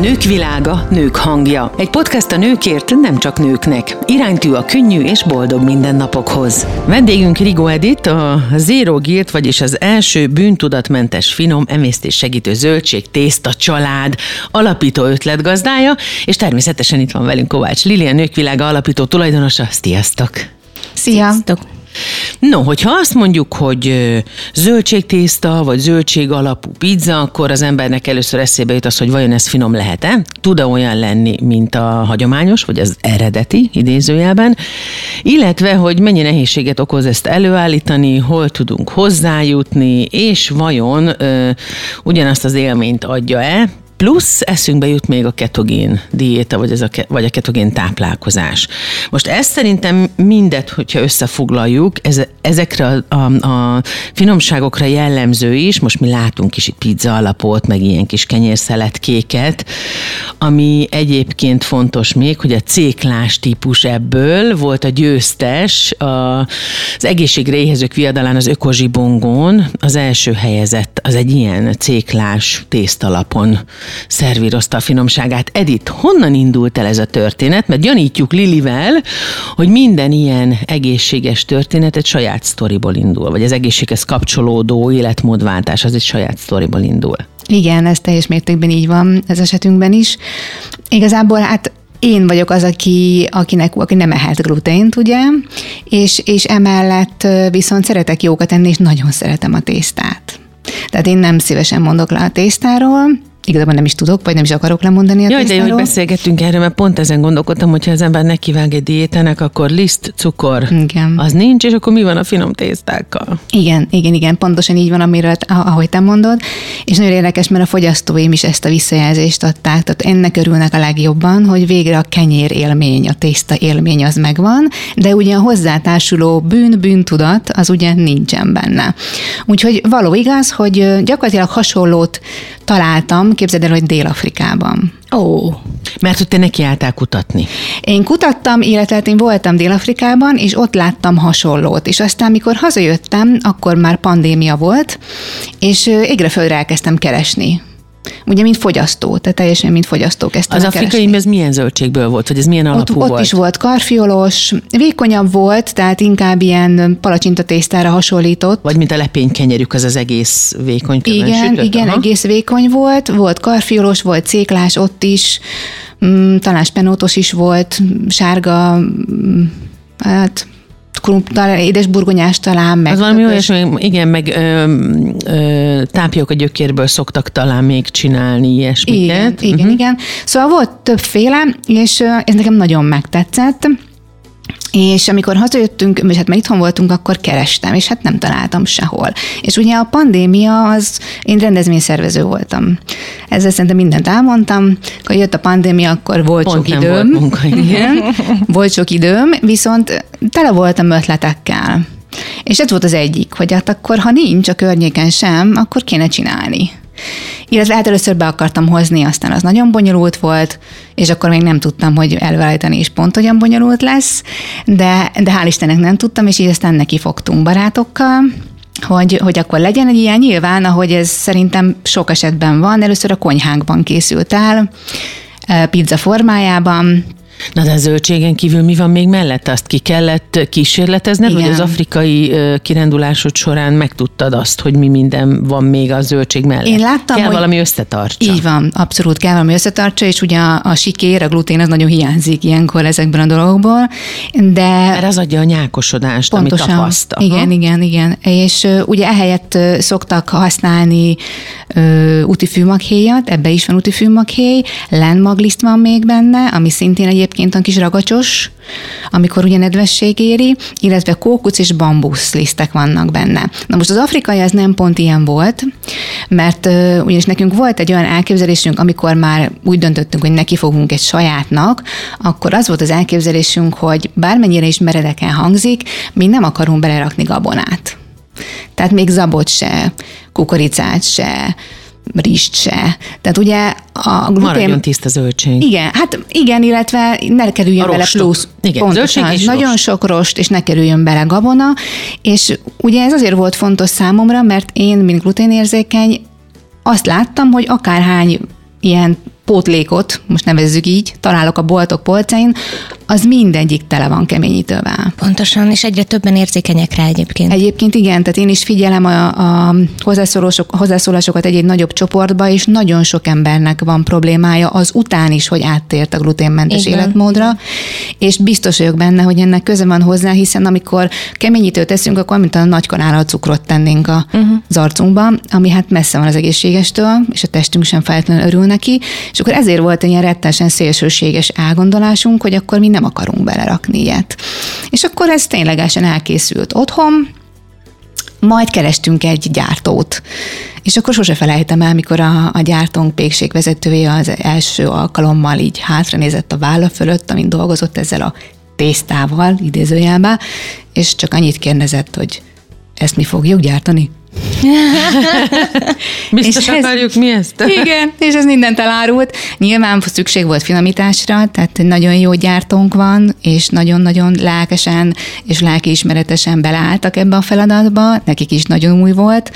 Nők világa, nők hangja. Egy podcast a nőkért, nem csak nőknek. Iránytű a könnyű és boldog mindennapokhoz. Vendégünk Rigó Edith, a Zero Guilt, vagyis az első bűntudatmentes finom emésztés segítő zöldség tészta család alapító ötletgazdája, és természetesen itt van velünk Kovács Lili, a Nők világa alapító tulajdonosa. Sziasztok! Szia! Sziasztok. No, hogyha azt mondjuk, hogy zöldségtészta, vagy zöldség alapú pizza, akkor az embernek először eszébe jut az, hogy vajon ez finom lehet-e? Tud-e olyan lenni, mint a hagyományos, vagy az eredeti idézőjelben? Illetve, hogy mennyi nehézséget okoz ezt előállítani, hol tudunk hozzájutni, és vajon ö, ugyanazt az élményt adja-e, Plusz eszünkbe jut még a ketogén diéta, vagy, ez a, vagy a ketogén táplálkozás. Most ezt szerintem mindet, hogyha összefoglaljuk, ez, ezekre a, a, a finomságokra jellemző is, most mi látunk is itt pizza alapot, meg ilyen kis kenyérszeletkéket, ami egyébként fontos még, hogy a céklás típus ebből volt a győztes, a, az egészségre éhezők viadalán az ökozsibongón az első helyezett, az egy ilyen céklás tésztalapon szervírozta a finomságát. Edith, honnan indult el ez a történet? Mert gyanítjuk Lilivel, hogy minden ilyen egészséges történet egy saját sztoriból indul, vagy az egészséghez kapcsolódó életmódváltás az egy saját sztoriból indul. Igen, ez teljes mértékben így van ez esetünkben is. Igazából hát én vagyok az, aki, akinek, aki nem ehet glutént, ugye, és, és emellett viszont szeretek jókat enni, és nagyon szeretem a tésztát. Tehát én nem szívesen mondok le a tésztáról, igazából nem is tudok, vagy nem is akarok lemondani a Jaj, de jó, hogy beszélgettünk erről, mert pont ezen gondolkodtam, hogyha az ember nekivág egy diétának, akkor liszt, cukor, igen. az nincs, és akkor mi van a finom tésztákkal? Igen, igen, igen, pontosan így van, amiről, ahogy te mondod, és nagyon érdekes, mert a fogyasztóim is ezt a visszajelzést adták, tehát ennek örülnek a legjobban, hogy végre a kenyér élmény, a tészta élmény az megvan, de ugye a hozzátársuló bűn, bűntudat az ugye nincsen benne. Úgyhogy való igaz, hogy gyakorlatilag hasonlót találtam, képzeld el, hogy Dél-Afrikában. Ó, mert hogy te nekiálltál kutatni. Én kutattam, illetve hát én voltam Dél-Afrikában, és ott láttam hasonlót. És aztán, mikor hazajöttem, akkor már pandémia volt, és égre földre elkezdtem keresni ugye, mint fogyasztó, tehát teljesen mint fogyasztó kezdtem Az afrikai ez milyen zöldségből volt, vagy ez milyen alapú ott, volt? Ott is volt karfiolos, vékonyabb volt, tehát inkább ilyen palacsinta tésztára hasonlított. Vagy mint a lepénykenyerük, az az egész vékony Igen, sütött? igen, Aha. egész vékony volt, volt karfiolos, volt céklás ott is, mm, talán spenótos is volt, sárga, mm, hát talán édesburgonyás talán, meg... Az valami olyasmi, igen, meg ö, ö, tápjuk a gyökérből szoktak talán még csinálni ilyesmiket. Igen, igen, uh-huh. igen. Szóval volt többféle, és ez nekem nagyon megtetszett. És amikor hazajöttünk, és hát már itthon voltunk, akkor kerestem, és hát nem találtam sehol. És ugye a pandémia, az én rendezvényszervező voltam. Ezzel szerintem mindent elmondtam. Akkor jött a pandémia, akkor volt Pont sok időm. Volt, munka, igen. volt sok időm, viszont tele voltam ötletekkel. És ez volt az egyik, hogy hát akkor, ha nincs a környéken sem, akkor kéne csinálni. Illetve hát először be akartam hozni, aztán az nagyon bonyolult volt, és akkor még nem tudtam, hogy előállítani is pont olyan bonyolult lesz, de, de hál' Istennek nem tudtam, és így aztán neki fogtunk barátokkal, hogy, hogy akkor legyen egy ilyen nyilván, ahogy ez szerintem sok esetben van, először a konyhánkban készült el, eh, pizza formájában, Na de a zöldségen kívül mi van még mellett? Azt ki kellett kísérletezned, hogy az afrikai kirándulásod során megtudtad azt, hogy mi minden van még a zöldség mellett? Én láttam, kell hogy valami összetartsa. Így van, abszolút kell valami összetartsa, és ugye a, a sikér, a glutén az nagyon hiányzik ilyenkor ezekben a dolgokból, de... Mert az adja a nyákosodást, pontosan, amit tapasztal. Igen, igen, igen. És uh, ugye ehelyett szoktak használni uh, utifűmaghéjat, ebbe is van utifűmaghéj, lenmagliszt van még benne, ami szintén egy egyébként a kis ragacsos, amikor ugye nedvesség éri, illetve kókuc és bambusz lisztek vannak benne. Na most az afrikai az nem pont ilyen volt, mert uh, ugyanis nekünk volt egy olyan elképzelésünk, amikor már úgy döntöttünk, hogy neki fogunk egy sajátnak, akkor az volt az elképzelésünk, hogy bármennyire is meredeken hangzik, mi nem akarunk belerakni gabonát. Tehát még zabot se, kukoricát se, rist se. Tehát ugye a glutén... Maradjon tiszta zöldség. Igen, hát igen, illetve ne kerüljön bele plusz. Igen, pontosan, zöldség és nagyon rost. sok rost, és ne kerüljön bele gabona, és ugye ez azért volt fontos számomra, mert én, mint gluténérzékeny, azt láttam, hogy akárhány ilyen pótlékot, most nevezzük így, találok a boltok polcain, az mindegyik tele van keményítővel. Pontosan, és egyre többen érzékenyek rá egyébként. Egyébként igen, tehát én is figyelem a, a hozzászólásokat egy-egy nagyobb csoportba, és nagyon sok embernek van problémája az után is, hogy áttért a gluténmentes igen. életmódra, és biztos vagyok benne, hogy ennek köze van hozzá, hiszen amikor keményítőt teszünk, akkor mint a nagy kanállal cukrot tennénk a, uh-huh. az arcunkba, ami hát messze van az egészségestől, és a testünk sem feltétlenül örül neki, és akkor ezért volt egy ilyen rettesen szélsőséges elgondolásunk, hogy akkor mi nem akarunk belerakni ilyet. És akkor ez ténylegesen elkészült otthon, majd kerestünk egy gyártót. És akkor sose felejtem el, mikor a, a gyártónk pékségvezetője az első alkalommal így hátranézett a válla fölött, amint dolgozott ezzel a tésztával, idézőjelben, és csak annyit kérdezett, hogy ezt mi fogjuk gyártani? Biztos és akarjuk ez, mi ezt? Igen, és ez mindent elárult. Nyilván szükség volt finomításra, tehát nagyon jó gyártónk van, és nagyon-nagyon lelkesen és lelkiismeretesen beleálltak ebbe a feladatba, nekik is nagyon új volt,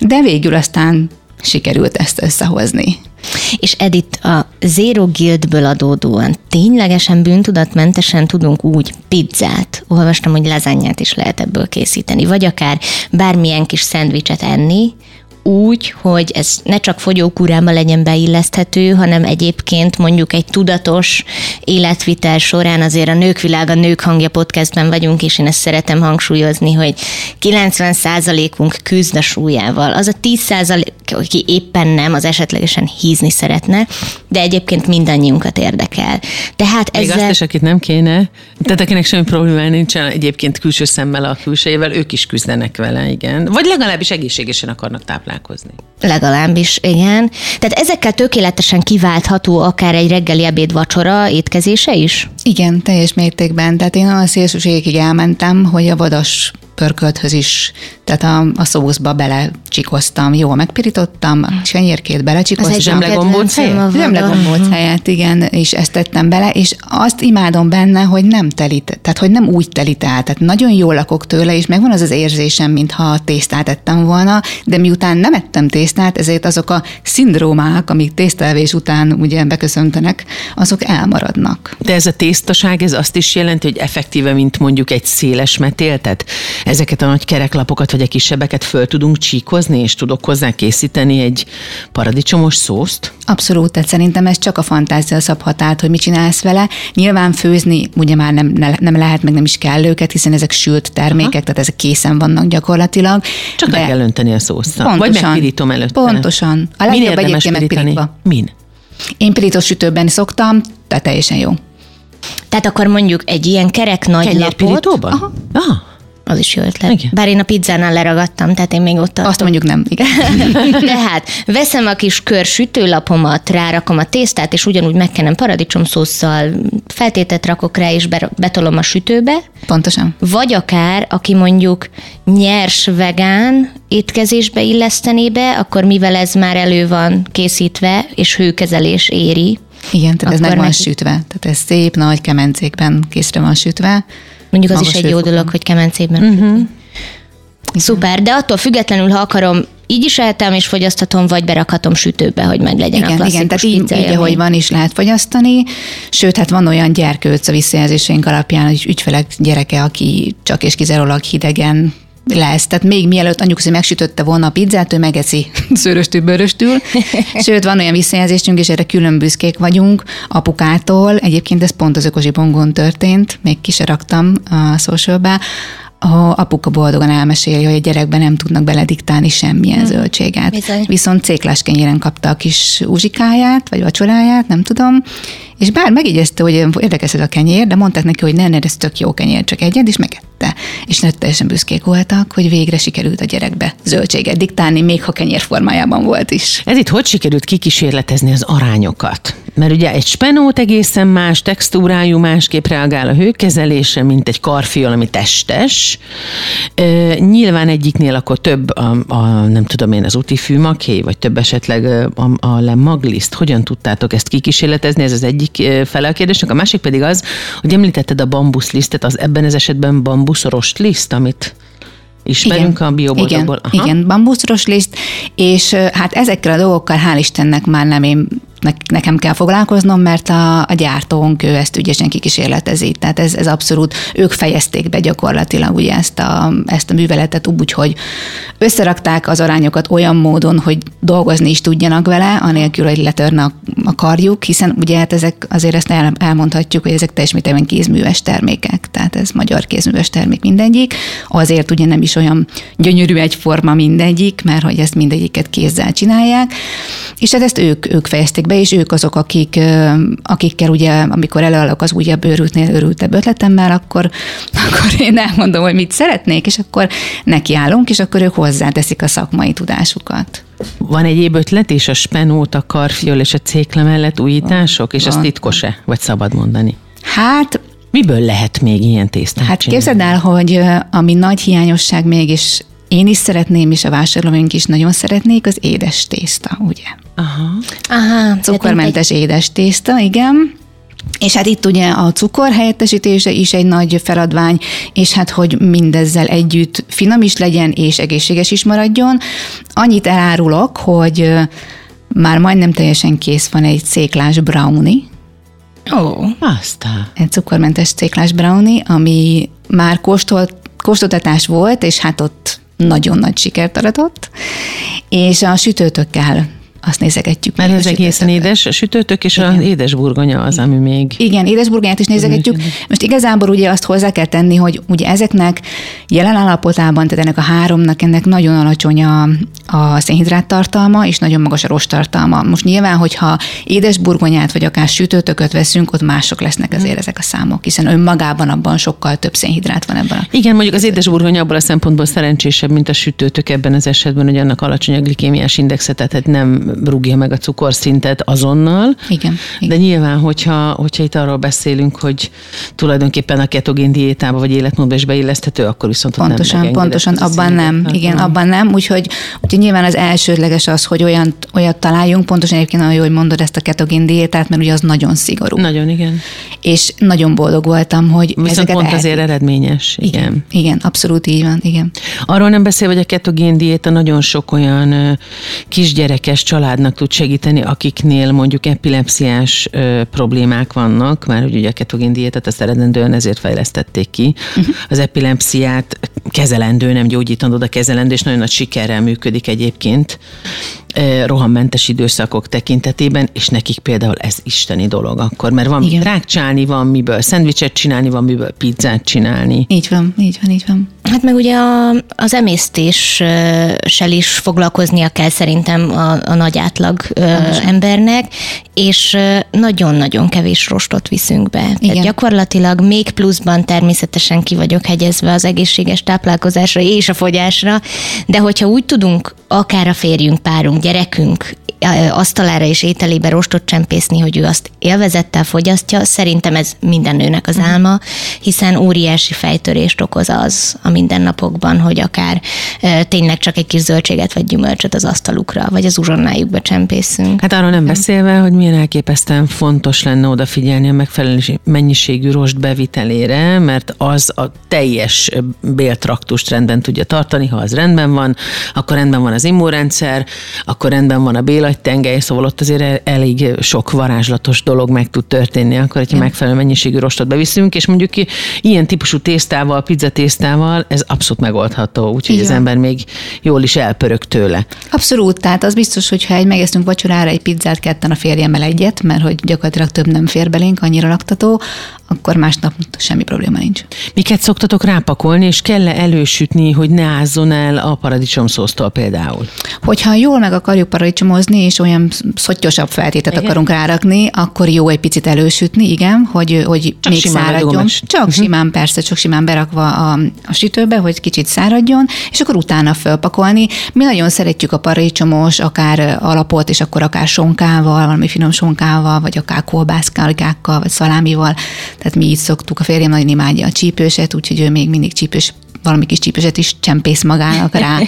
de végül aztán sikerült ezt összehozni. És Edith, a Zero Guildből adódóan ténylegesen bűntudatmentesen tudunk úgy pizzát, olvastam, hogy lazányát is lehet ebből készíteni, vagy akár bármilyen kis szendvicset enni, úgy, hogy ez ne csak fogyókúrába legyen beilleszthető, hanem egyébként mondjuk egy tudatos életvitel során azért a Nők Világa Nők Hangja podcastben vagyunk, és én ezt szeretem hangsúlyozni, hogy 90%-unk küzd a súlyával. Az a 10% aki éppen nem, az esetlegesen hízni szeretne, de egyébként mindannyiunkat érdekel. Tehát Még ezzel... azt is, akit nem kéne, tehát akinek semmi probléma nincsen egyébként külső szemmel a külsejével, ők is küzdenek vele, igen. Vagy legalábbis egészségesen akarnak táplálkozni találkozni. Legalábbis, igen. Tehát ezekkel tökéletesen kiváltható akár egy reggeli ebéd vacsora étkezése is? Igen, teljes mértékben. Tehát én a szélsőségig elmentem, hogy a vadas pörkölthöz is, tehát a, a szószba belecsikoztam, jól megpirítottam, a senyérkét belecsikoztam. Az egy zsemlegombóc helyet? Zsemlegombóc helyet, igen, és ezt tettem bele, és azt imádom benne, hogy nem telít, tehát hogy nem úgy telít el, tehát nagyon jól lakok tőle, és megvan az az érzésem, mintha tésztát ettem volna, de miután nem ettem tésztát, ezért azok a szindrómák, amik tésztelvés után ugye beköszöntenek, azok elmaradnak. De ez a tésztaság, ez azt is jelenti, hogy effektíve, mint mondjuk egy széles metéltet? ezeket a nagy kereklapokat vagy a kisebbeket föl tudunk csíkozni, és tudok hozzá készíteni egy paradicsomos szószt? Abszolút, tehát szerintem ez csak a fantázia szabhat át, hogy mit csinálsz vele. Nyilván főzni ugye már nem, nem lehet, meg nem is kell őket, hiszen ezek sült termékek, Aha. tehát ezek készen vannak gyakorlatilag. Csak de... kell önteni a szószt. Vagy megpirítom előtte. Pontosan. A legjobb egyébként megpirítva. Min? Én pirítós sütőben szoktam, tehát teljesen jó. Tehát akkor mondjuk egy ilyen kerek nagy lapot... Aha. Aha. Az is jó ötlet. Igen. Bár én a pizzánál leragadtam, tehát én még ott tartom. Azt mondjuk nem. Igen. tehát veszem a kis kör sütőlapomat, rárakom a tésztát, és ugyanúgy megkenem paradicsomszószal, feltétet rakok rá, és betolom a sütőbe. Pontosan. Vagy akár, aki mondjuk nyers vegán étkezésbe illesztené be, akkor mivel ez már elő van készítve, és hőkezelés éri, igen, tehát ez meg van neki... sütve. Tehát ez szép nagy kemencékben készre van sütve Mondjuk az is egy jó dolog, hogy kemencében uh-huh. Szuper, de attól függetlenül, ha akarom, így is ehetem és fogyasztatom, vagy berakhatom sütőbe, hogy meg legyen igen, a klasszikus Igen, tehát így, így, ahogy van is lehet fogyasztani, sőt, hát van olyan gyerkőc a visszajelzéseink alapján, hogy ügyfelek gyereke, aki csak és kizárólag hidegen lesz. Tehát még mielőtt anyjuk megsütötte volna a pizzát, ő megeszi szőröstül, bőröstül. Sőt, van olyan visszajelzésünk, és erre külön büszkék vagyunk apukától. Egyébként ez pont az ökosi bongon történt, még ki raktam a socialbe, a apuka boldogan elmeséli, hogy a gyerekben nem tudnak belediktálni semmilyen hmm. zöldséget. Bizony. Viszont céklás kenyéren kapta a kis uzsikáját, vagy vacsoráját, nem tudom, és bár megigyezte, hogy érdekes ez a kenyér, de mondták neki, hogy ne, ne, ez tök jó kenyér, csak egyed, és megette. És nagy teljesen büszkék voltak, hogy végre sikerült a gyerekbe zöldséget diktálni, még ha kenyér formájában volt is. Ez itt hogy sikerült kikísérletezni az arányokat? Mert ugye egy spenót egészen más textúrájú, másképp reagál a hőkezelése, mint egy karfiol, ami testes. E, nyilván egyiknél akkor több a, a nem tudom én, az úti fűmaké, vagy több esetleg a, a lemagliszt. Hogyan tudtátok ezt kikísérletezni? Ez az egyik fele a kérdésnek, a másik pedig az, hogy említetted a bambuszlisztet, az ebben az esetben bambuszorost liszt, amit Ismerünk igen, a bioboldogból. Igen, igen, bambuszros liszt, és hát ezekkel a dolgokkal hál' Istennek már nem én nekem kell foglalkoznom, mert a, a gyártónk ő ezt ügyesen kikísérletezi. Tehát ez, ez abszolút, ők fejezték be gyakorlatilag ugye ezt a, ezt a műveletet úgy, hogy összerakták az arányokat olyan módon, hogy dolgozni is tudjanak vele, anélkül, hogy letörne a, a karjuk, hiszen ugye hát ezek azért ezt el, elmondhatjuk, hogy ezek teljes mértékben kézműves termékek, tehát ez magyar kézműves termék mindegyik, azért ugye nem is olyan gyönyörű egyforma mindegyik, mert hogy ezt mindegyiket kézzel csinálják, és hát ezt ők, ők fejezték be, és ők azok, akik, akikkel ugye, amikor előállok az újabb őrültnél őrültebb ötletemmel, akkor, akkor én elmondom, hogy mit szeretnék, és akkor nekiállunk, és akkor ők hozzáteszik a szakmai tudásukat. Van egyéb ötlet is a spenót, a karfiol és a cékle mellett újítások, és ez titkos-e, vagy szabad mondani? Hát Miből lehet még ilyen tésztát Hát csinálni? képzeld el, hogy ami nagy hiányosság még, és én is szeretném, és a vásárlóink is nagyon szeretnék, az édes tészta, ugye? Aha. Aha, Cukormentes édes tészta, igen. És hát itt ugye a cukor helyettesítése is egy nagy feladvány, és hát hogy mindezzel együtt finom is legyen, és egészséges is maradjon. Annyit elárulok, hogy már majdnem teljesen kész van egy széklás brownie, Ó, Aztán. egy cukormentes széklás brownie, ami már kóstolt, kóstoltatás volt, és hát ott nagyon nagy sikert aratott, és a sütőtökkel azt nézegetjük. Mert még ez a egészen édes, sütőtök és Igen. a édes burgonya az, ami még... Igen, édesburgonyát is nézegetjük. Most igazából ugye azt hozzá kell tenni, hogy ugye ezeknek jelen állapotában, tehát ennek a háromnak ennek nagyon alacsony a, a szénhidrát tartalma, és nagyon magas a rost tartalma. Most nyilván, hogyha édesburgonyát, vagy akár sütőtököt veszünk, ott mások lesznek azért ezek a számok, hiszen önmagában abban sokkal több szénhidrát van ebben a Igen, mondjuk az édes burgonya abból a szempontból szerencsésebb, mint a sütőtök ebben az esetben, hogy annak alacsony a glikémiás indexe, tehát nem rúgja meg a cukorszintet azonnal. Igen, De igen. nyilván, hogyha, hogyha itt arról beszélünk, hogy tulajdonképpen a ketogén diétába vagy életmódba is beilleszthető, akkor viszont Pontosan, nem pontosan, abban nem. Igen, abban nem. Úgyhogy, úgyhogy nyilván az elsődleges az, hogy olyan, olyat találjunk, pontosan egyébként olyan jó, hogy mondod ezt a ketogén diétát, mert ugye az nagyon szigorú. Nagyon, igen. És nagyon boldog voltam, hogy Viszont ezeket pont elhetik. azért eredményes. Igen. Igen, igen, abszolút így van, igen. Arról nem beszél, hogy a ketogén diéta nagyon sok olyan kisgyerekes családnak tud segíteni, akiknél mondjuk epilepsziás ö, problémák vannak, már hogy ugye a ketogén diétát azt eredendően ezért fejlesztették ki. Uh-huh. Az epilepsziát kezelendő, nem gyógyítandó, de kezelendő, és nagyon nagy sikerrel működik egyébként rohammentes időszakok tekintetében, és nekik például ez isteni dolog akkor, mert van Igen. rákcsálni, van miből szendvicset csinálni, van miből pizzát csinálni. Így van, így van, így van. Hát meg ugye a, az emésztéssel is foglalkoznia kell szerintem a, a nagy átlag ö, embernek, és nagyon-nagyon kevés rostot viszünk be. Igen. Tehát gyakorlatilag még pluszban természetesen ki vagyok hegyezve az egészséges táplálkozásra és a fogyásra, de hogyha úgy tudunk akár a férjünk, párunk, gyerekünk asztalára és ételébe rostot csempészni, hogy ő azt élvezettel fogyasztja, szerintem ez minden nőnek az álma, hiszen óriási fejtörést okoz az a mindennapokban, hogy akár tényleg csak egy kis zöldséget vagy gyümölcsöt az asztalukra, vagy az uzsonnájukba csempészünk. Hát arról nem beszélve, hogy milyen elképesztően fontos lenne odafigyelni a megfelelő mennyiségű rost bevitelére, mert az a teljes béltraktust rendben tudja tartani, ha az rendben van, akkor rendben van az immunrendszer, akkor rendben van a bélagytengely, szóval ott azért el- elég sok varázslatos dolog meg tud történni, akkor, hogyha megfelelő mennyiségű rostot beviszünk, és mondjuk ilyen típusú tésztával, pizzatésztával ez abszolút megoldható, úgyhogy az ember még jól is elpörög tőle. Abszolút, tehát az biztos, hogy ha egy megeszünk vacsorára egy pizzát, ketten a férjemmel egyet, mert hogy gyakorlatilag több nem fér belénk, annyira laktató, akkor másnap semmi probléma nincs. Miket szoktatok rápakolni, és kell-e elősütni, hogy ne ázzon el a paradicsomszóztól például? Hogyha jól meg akarjuk paradicsomozni, és olyan szottyosabb feltétet Igen. akarunk rárakni, akkor jó egy picit elősütni, igen, hogy, hogy Csak még száradjon. Csak simán, persze, csak simán berakva a, a sütőbe, hogy kicsit száradjon, és akkor utána fölpakolni. Mi nagyon szeretjük a paradicsomos, akár alapot, és akkor akár sonkával, valami finom sonkával, vagy akár kolbászkálikákkal, vagy szalámival. Tehát mi így szoktuk, a férjem nagyon imádja a csípőset, úgyhogy ő még mindig csípős valami kis csípőset is csempész magának rá.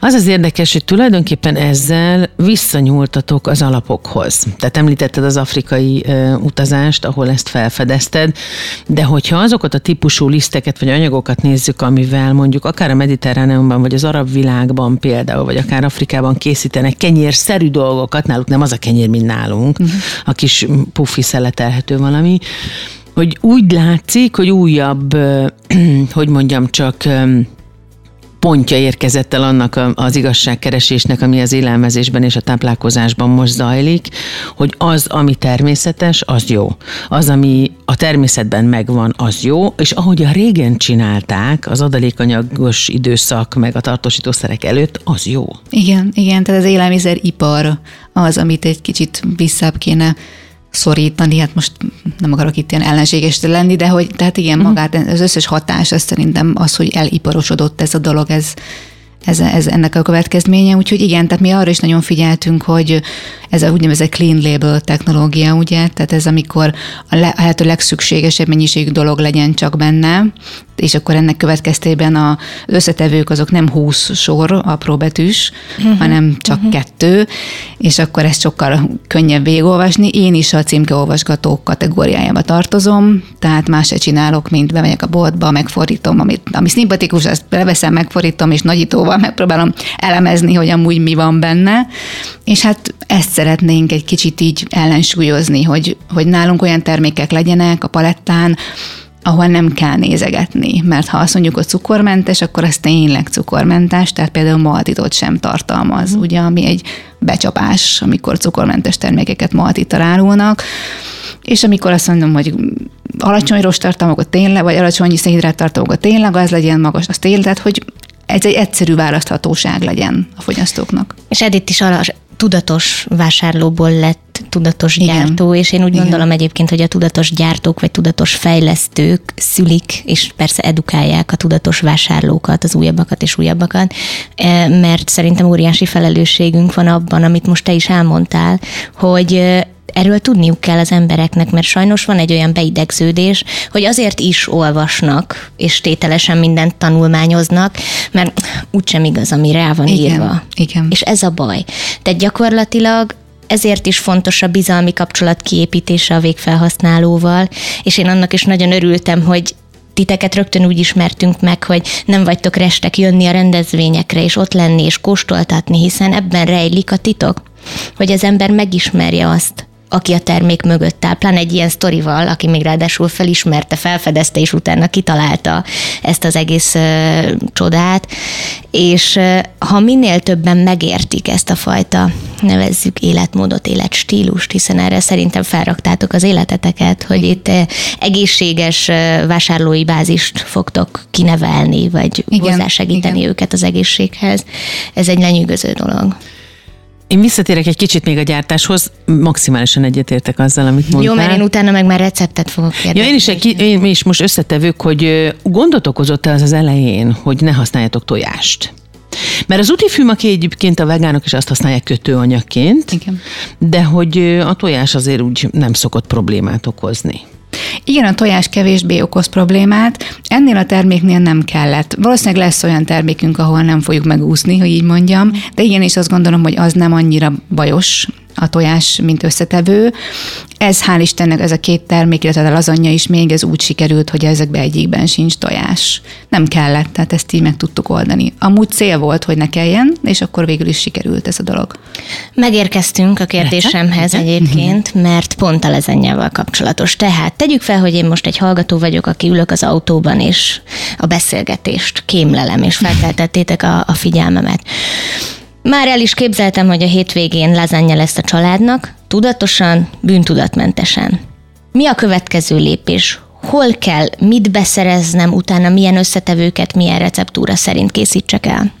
Az az érdekes, hogy tulajdonképpen ezzel visszanyúltatok az alapokhoz. Tehát említetted az afrikai ö, utazást, ahol ezt felfedezted, de hogyha azokat a típusú liszteket vagy anyagokat nézzük, amivel mondjuk akár a mediterráneumban, vagy az arab világban például, vagy akár Afrikában készítenek kenyérszerű dolgokat, náluk nem az a kenyér, mint nálunk, uh-huh. a kis puffi szeletelhető valami, hogy úgy látszik, hogy újabb, hogy mondjam csak, pontja érkezett el annak az igazságkeresésnek, ami az élelmezésben és a táplálkozásban most zajlik, hogy az, ami természetes, az jó. Az, ami a természetben megvan, az jó, és ahogy a régen csinálták, az adalékanyagos időszak, meg a tartósítószerek előtt, az jó. Igen, igen, tehát az élelmiszeripar az, amit egy kicsit visszább kéne szorítani, hát most nem akarok itt ilyen ellenséges lenni, de hogy tehát igen, mhm. magát, az összes hatás, az szerintem az, hogy eliparosodott ez a dolog, ez, ez, ez ennek a következménye. Úgyhogy igen, tehát mi arra is nagyon figyeltünk, hogy ez a úgynevezett clean label technológia, ugye, tehát ez amikor a, le, a lehető legszükségesebb mennyiségű dolog legyen csak benne, és akkor ennek következtében az összetevők azok nem 20 sor apróbetűs, uh-huh. hanem csak uh-huh. kettő, és akkor ezt sokkal könnyebb végigolvasni. Én is a címkeolvasgatók kategóriájába tartozom, tehát más se csinálok, mint bemegyek a boltba, megfordítom, amit, ami szimpatikus, azt leveszem, megfordítom, és nagyítóval megpróbálom elemezni, hogy amúgy mi van benne. És hát ezt szeretnénk egy kicsit így ellensúlyozni, hogy, hogy nálunk olyan termékek legyenek a palettán, ahol nem kell nézegetni, mert ha azt mondjuk, hogy cukormentes, akkor az tényleg cukormentes, tehát például maltitot sem tartalmaz, mm. ugye, ami egy becsapás, amikor cukormentes termékeket maltittal árulnak, és amikor azt mondom, hogy alacsony tartalmakat tényleg, vagy alacsony szénhidrát tartalmakat tényleg, az legyen magas, az tényleg, tehát hogy ez egy egyszerű választhatóság legyen a fogyasztóknak. És Edith is arra tudatos vásárlóból lett tudatos Igen. gyártó, és én úgy Igen. gondolom egyébként, hogy a tudatos gyártók vagy tudatos fejlesztők szülik, és persze edukálják a tudatos vásárlókat, az újabbakat és újabbakat, e, mert szerintem óriási felelősségünk van abban, amit most te is elmondtál, hogy erről tudniuk kell az embereknek, mert sajnos van egy olyan beidegződés, hogy azért is olvasnak, és tételesen mindent tanulmányoznak, mert úgysem igaz, ami rá van igen, írva. Igen. És ez a baj. Tehát gyakorlatilag ezért is fontos a bizalmi kapcsolat kiépítése a végfelhasználóval, és én annak is nagyon örültem, hogy titeket rögtön úgy ismertünk meg, hogy nem vagytok restek jönni a rendezvényekre, és ott lenni, és kóstoltatni, hiszen ebben rejlik a titok, hogy az ember megismerje azt, aki a termék mögött áll, pláne egy ilyen sztorival, aki még ráadásul felismerte, felfedezte, és utána kitalálta ezt az egész csodát, és ha minél többen megértik ezt a fajta, nevezzük életmódot, életstílust, hiszen erre szerintem felraktátok az életeteket, hogy itt egészséges vásárlói bázist fogtok kinevelni, vagy igen, hozzásegíteni igen. őket az egészséghez. Ez egy lenyűgöző dolog. Én visszatérek egy kicsit még a gyártáshoz, maximálisan egyetértek azzal, amit mondtál. Jó, mert én utána meg már receptet fogok kérdezni. Ja, én is, egy, én is most összetevők, hogy gondot okozott-e az az elején, hogy ne használjatok tojást? Mert az útifűmak egyébként a vegánok is azt használják kötőanyagként, Igen. de hogy a tojás azért úgy nem szokott problémát okozni. Igen, a tojás kevésbé okoz problémát, ennél a terméknél nem kellett. Valószínűleg lesz olyan termékünk, ahol nem fogjuk megúszni, hogy így mondjam, de igenis azt gondolom, hogy az nem annyira bajos, a tojás, mint összetevő. Ez hál' Istennek ez a két termék, illetve a lazanya is még ez úgy sikerült, hogy ezekben egyikben sincs tojás. Nem kellett, tehát ezt így meg tudtuk oldani. Amúgy cél volt, hogy ne kelljen, és akkor végül is sikerült ez a dolog. Megérkeztünk a kérdésemhez egyébként, mert pont a lezenyával kapcsolatos. Tehát tegyük fel, hogy én most egy hallgató vagyok, aki ülök az autóban, és a beszélgetést kémlelem, és felkeltettétek a, a figyelmemet. Már el is képzeltem, hogy a hétvégén lazánja lesz a családnak, tudatosan, bűntudatmentesen. Mi a következő lépés? Hol kell, mit beszereznem, utána milyen összetevőket, milyen receptúra szerint készítsek el?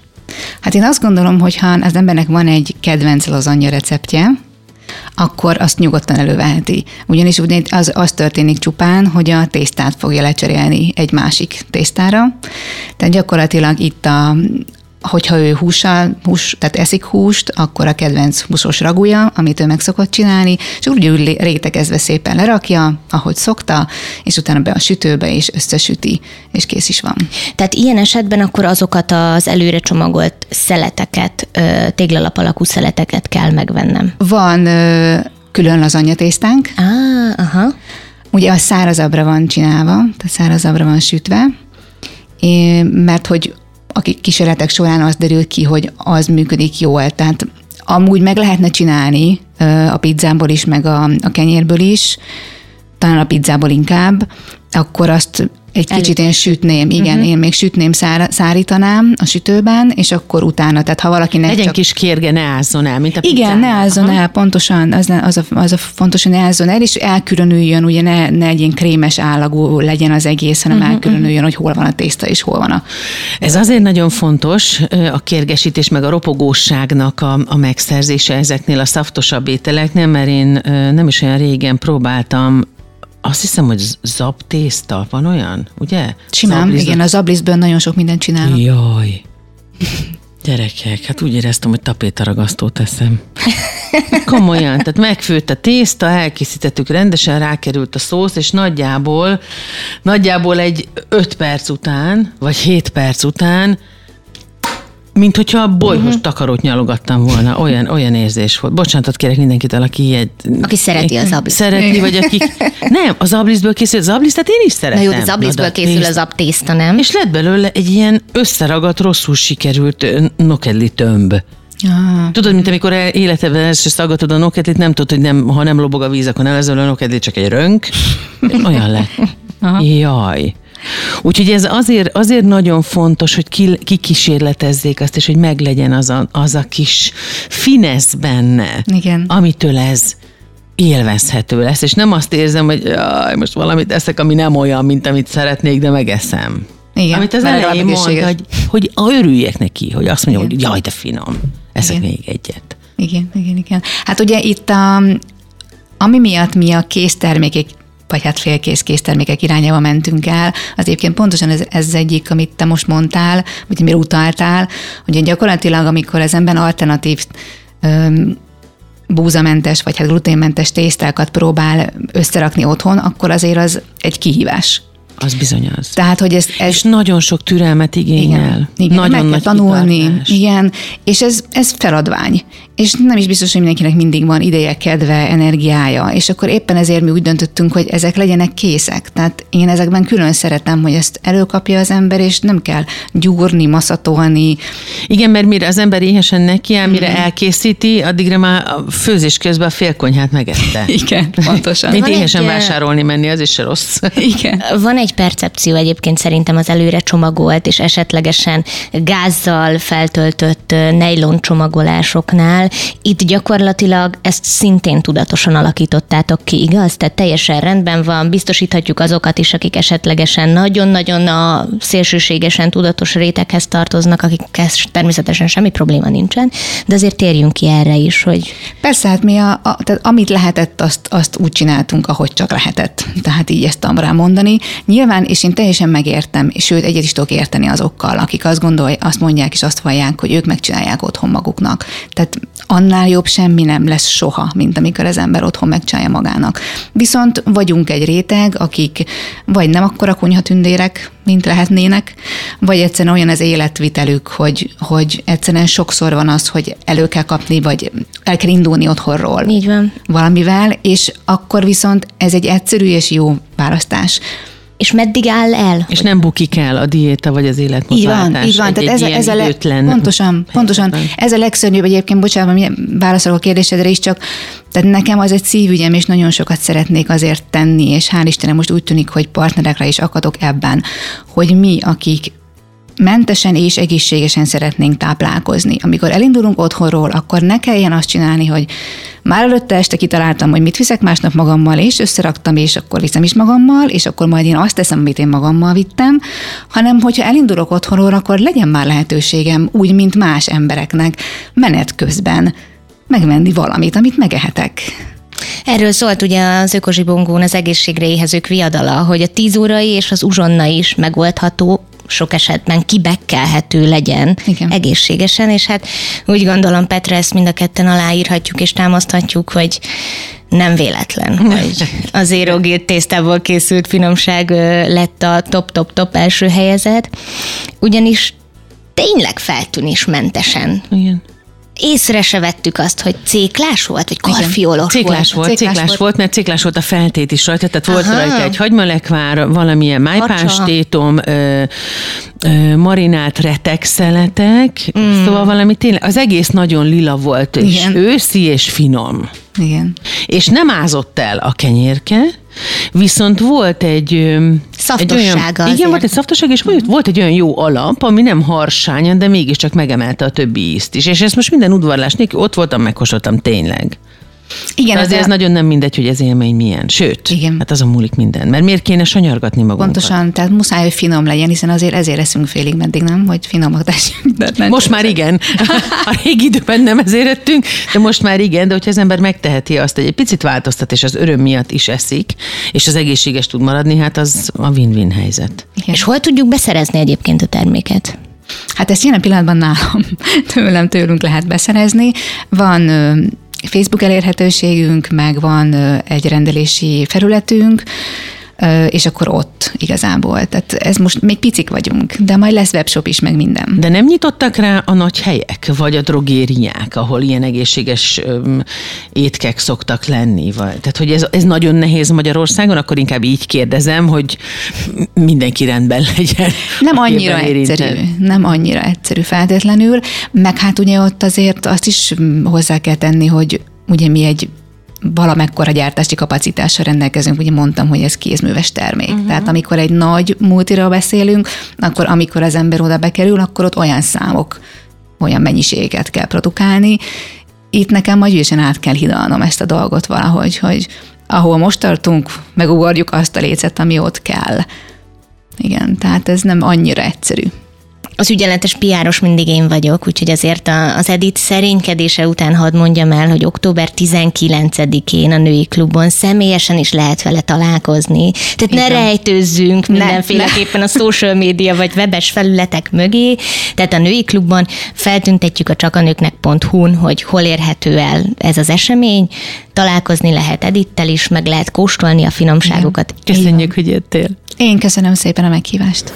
Hát én azt gondolom, hogy ha az embernek van egy kedvenc lazanya receptje, akkor azt nyugodtan előveheti. Ugyanis az, az történik csupán, hogy a tésztát fogja lecserélni egy másik tésztára. Tehát gyakorlatilag itt a, hogyha ő hússal, hús, tehát eszik húst, akkor a kedvenc húsos ragúja, amit ő meg szokott csinálni, és úgy úgy rétegezve szépen lerakja, ahogy szokta, és utána be a sütőbe, és összesüti, és kész is van. Tehát ilyen esetben akkor azokat az előre csomagolt szeleteket, téglalap alakú szeleteket kell megvennem. Van külön lazanyatésztánk. Ah, aha. Ugye a szárazabbra van csinálva, tehát szárazabbra van sütve, mert hogy a kísérletek során az derült ki, hogy az működik jól. Tehát amúgy meg lehetne csinálni a pizzából is, meg a, a kenyérből is, talán a pizzából inkább, akkor azt egy Elég. kicsit én sütném, igen, uh-huh. én még sütném, szár, szárítanám a sütőben, és akkor utána, tehát ha valakinek Legyen csak... kis kérge, ne ázzon el, mint a Igen, pizzán. ne ázzon Aha. el, pontosan, az, az, a, az a fontos, hogy ne ázzon el, és elkülönüljön, ugye ne, ne egy ilyen krémes állagú legyen az egész, hanem uh-huh, elkülönüljön, uh-huh. hogy hol van a tészta, és hol van a... Ez azért nagyon fontos, a kérgesítés, meg a ropogóságnak a, a megszerzése ezeknél a szaftosabb ételeknél, mert én nem is olyan régen próbáltam azt hiszem, hogy zabtészta, van olyan, ugye? Simán, Zablizda. igen, a zabliszből nagyon sok mindent csinálnak. Jaj. Gyerekek, hát úgy éreztem, hogy tapétaragasztót teszem. Komolyan, tehát megfőtt a tészta, elkészítettük rendesen, rákerült a szósz, és nagyjából, nagyjából egy 5 perc után, vagy 7 perc után mint hogyha a bolyhos uh-huh. takarót nyalogattam volna. Olyan, olyan érzés volt. Bocsánatot kérek mindenkitől, aki ilyet... Aki szereti az abliszt. Szereti, vagy aki... Nem, az ablisztből készül, az ablisztet én is szeretem. Na jó, az ablisztből készül az abtészta, nem? És lett belőle egy ilyen összeragadt, rosszul sikerült nokedli tömb. Ah. Tudod, mint amikor életedben első szaggatod a nokedlit, nem tudod, hogy nem, ha nem lobog a víz, akkor nem ezzel a nokedlit, csak egy rönk. Olyan lett. Aha. Jaj. Úgyhogy ez azért, azért nagyon fontos, hogy ki, kikísérletezzék azt, és hogy meglegyen az a, az a kis finesz benne, Igen. amitől ez élvezhető lesz, és nem azt érzem, hogy jaj, most valamit eszek, ami nem olyan, mint amit szeretnék, de megeszem. Igen, Amit az elején mondta, hogy, hogy örüljek neki, hogy azt mondja, igen. hogy jaj, de finom, eszek igen. még egyet. Igen, igen, igen. Hát ugye itt a, ami miatt mi a késztermékek vagy hát félkész késztermékek irányába mentünk el. Az egyébként pontosan ez, ez egyik, amit te most mondtál, vagy amire utaltál, hogy gyakorlatilag, amikor az ember alternatív öm, búzamentes vagy hát gluténmentes tésztákat próbál összerakni otthon, akkor azért az egy kihívás. Az bizony az. Tehát, hogy ez, ez... És nagyon sok türelmet igényel. Igen, igen nagyon meg nagy kell tanulni. Kitartás. Igen, és ez, ez feladvány. És nem is biztos, hogy mindenkinek mindig van ideje, kedve, energiája. És akkor éppen ezért mi úgy döntöttünk, hogy ezek legyenek készek. Tehát én ezekben külön szeretem, hogy ezt előkapja az ember, és nem kell gyúrni, maszatolni. Igen, mert mire az ember éhesen neki mire mm. elkészíti, addigra már a főzés közben a félkonyhát megette. Igen, pontosan. Mint éhesen egy... vásárolni menni, az is se rossz. Igen. Van egy percepció egyébként szerintem az előre csomagolt, és esetlegesen gázzal feltöltött nejlon csomagolásoknál, itt gyakorlatilag ezt szintén tudatosan alakítottátok ki, igaz? Tehát teljesen rendben van, biztosíthatjuk azokat is, akik esetlegesen nagyon-nagyon a szélsőségesen tudatos réteghez tartoznak, akikhez természetesen semmi probléma nincsen, de azért térjünk ki erre is, hogy... Persze, hát mi a, a tehát amit lehetett, azt, azt úgy csináltunk, ahogy csak lehetett. Tehát így ezt tudom rá mondani. Nyilván, és én teljesen megértem, és sőt, egyet is tudok érteni azokkal, akik azt gondolják, azt mondják és azt vallják, hogy ők megcsinálják otthon maguknak. Tehát annál jobb semmi nem lesz soha, mint amikor az ember otthon megcsinálja magának. Viszont vagyunk egy réteg, akik vagy nem akkora konyhatündérek, mint lehetnének, vagy egyszerűen olyan az életvitelük, hogy, hogy egyszerűen sokszor van az, hogy elő kell kapni, vagy el kell indulni otthonról. Így van. Valamivel, és akkor viszont ez egy egyszerű és jó választás. És meddig áll el? És nem bukik el a diéta vagy az életmódváltás. Így van, így van. Egy, Tehát egy ez, ez a le, pontosan, pontosan. Ez a legszörnyűbb egyébként, bocsánat, válaszolok a kérdésedre is, csak tehát nekem az egy szívügyem, és nagyon sokat szeretnék azért tenni, és hál' Istenem most úgy tűnik, hogy partnerekre is akadok ebben, hogy mi, akik mentesen és egészségesen szeretnénk táplálkozni. Amikor elindulunk otthonról, akkor ne kelljen azt csinálni, hogy már előtte este kitaláltam, hogy mit viszek másnap magammal, és összeraktam, és akkor viszem is magammal, és akkor majd én azt teszem, amit én magammal vittem, hanem hogyha elindulok otthonról, akkor legyen már lehetőségem úgy, mint más embereknek menet közben megvenni valamit, amit megehetek. Erről szólt ugye az Ökozsibongón az egészségre éhezők viadala, hogy a tíz órai és az uzsonna is megoldható sok esetben kibekkelhető legyen Igen. egészségesen, és hát úgy gondolom, Petra, ezt mind a ketten aláírhatjuk és támaszthatjuk, hogy nem véletlen, hogy a Zero Guild tésztából készült finomság lett a top-top-top első helyezett, ugyanis tényleg feltűnésmentesen Igen. Észre se vettük azt, hogy céklás volt, vagy karfiolos Ciklás volt. ciklás, Ciklás volt, volt, mert ciklás volt a feltét is rajta, tehát volt Aha. rajta egy hagymalekvár, valamilyen májpástétom, ö, ö, marinált retekszeletek, mm. szóval valami tényleg, az egész nagyon lila volt, és Igen. őszi és finom. Igen. És nem ázott el a kenyérke, viszont volt egy... Szaftossága egy olyan, Igen, azért. volt egy szaftosság, és volt, volt egy olyan jó alap, ami nem harsányan, de mégiscsak megemelte a többi ízt is. És ezt most minden udvarlás nélkül ott voltam, megkóstoltam tényleg. Igen, ez azért ez a- nagyon nem mindegy, hogy ez élmény milyen. Sőt, Igen. hát azon múlik minden. Mert miért kéne sanyargatni magunkat? Pontosan, tehát muszáj, hogy finom legyen, hiszen azért ezért eszünk félig meddig, nem? Hogy finomak nem Most már igen. A régi időben nem ezért ettünk, de most már igen, de hogyha az ember megteheti azt, hogy egy picit változtat, és az öröm miatt is eszik, és az egészséges tud maradni, hát az a win-win helyzet. Igen. És hol tudjuk beszerezni egyébként a terméket? Hát ezt jelen pillanatban nálam, tőlem, tőlünk lehet beszerezni. Van Facebook elérhetőségünk, meg van egy rendelési felületünk, és akkor ott igazából. Tehát ez most még picik vagyunk, de majd lesz webshop is, meg minden. De nem nyitottak rá a nagy helyek, vagy a drogériák, ahol ilyen egészséges öm, étkek szoktak lenni? Vagy, tehát, hogy ez, ez nagyon nehéz Magyarországon, akkor inkább így kérdezem, hogy mindenki rendben legyen. Nem annyira egyszerű, nem annyira egyszerű feltétlenül, meg hát ugye ott azért azt is mm, hozzá kell tenni, hogy ugye mi egy valamekkora gyártási kapacitással rendelkezünk, ugye mondtam, hogy ez kézműves termék. Uh-huh. Tehát amikor egy nagy multira beszélünk, akkor amikor az ember oda bekerül, akkor ott olyan számok, olyan mennyiséget kell produkálni. Itt nekem majd ügyesen át kell hidalnom ezt a dolgot valahogy, hogy ahol most tartunk, megugorjuk azt a lécet, ami ott kell. Igen, tehát ez nem annyira egyszerű. Az ügyeletes piáros mindig én vagyok, úgyhogy azért a- az Edit szerénykedése után hadd mondjam el, hogy október 19-én a női klubon személyesen is lehet vele találkozni. Tehát ne Igen. rejtőzzünk Ne, mindenféleképpen a social média vagy webes felületek mögé. Tehát a női klubban feltüntetjük a csakanőknek.hu-n, hogy hol érhető el ez az esemény. Találkozni lehet Edittel is, meg lehet kóstolni a finomságokat. Köszönjük, hogy jöttél. Én köszönöm szépen a meghívást.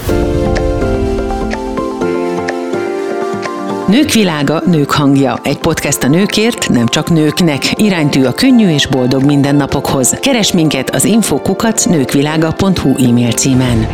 Nők világa, nők hangja. Egy podcast a nőkért, nem csak nőknek. Iránytű a könnyű és boldog mindennapokhoz. Keres minket az infokukat nőkvilága.hu e-mail címen.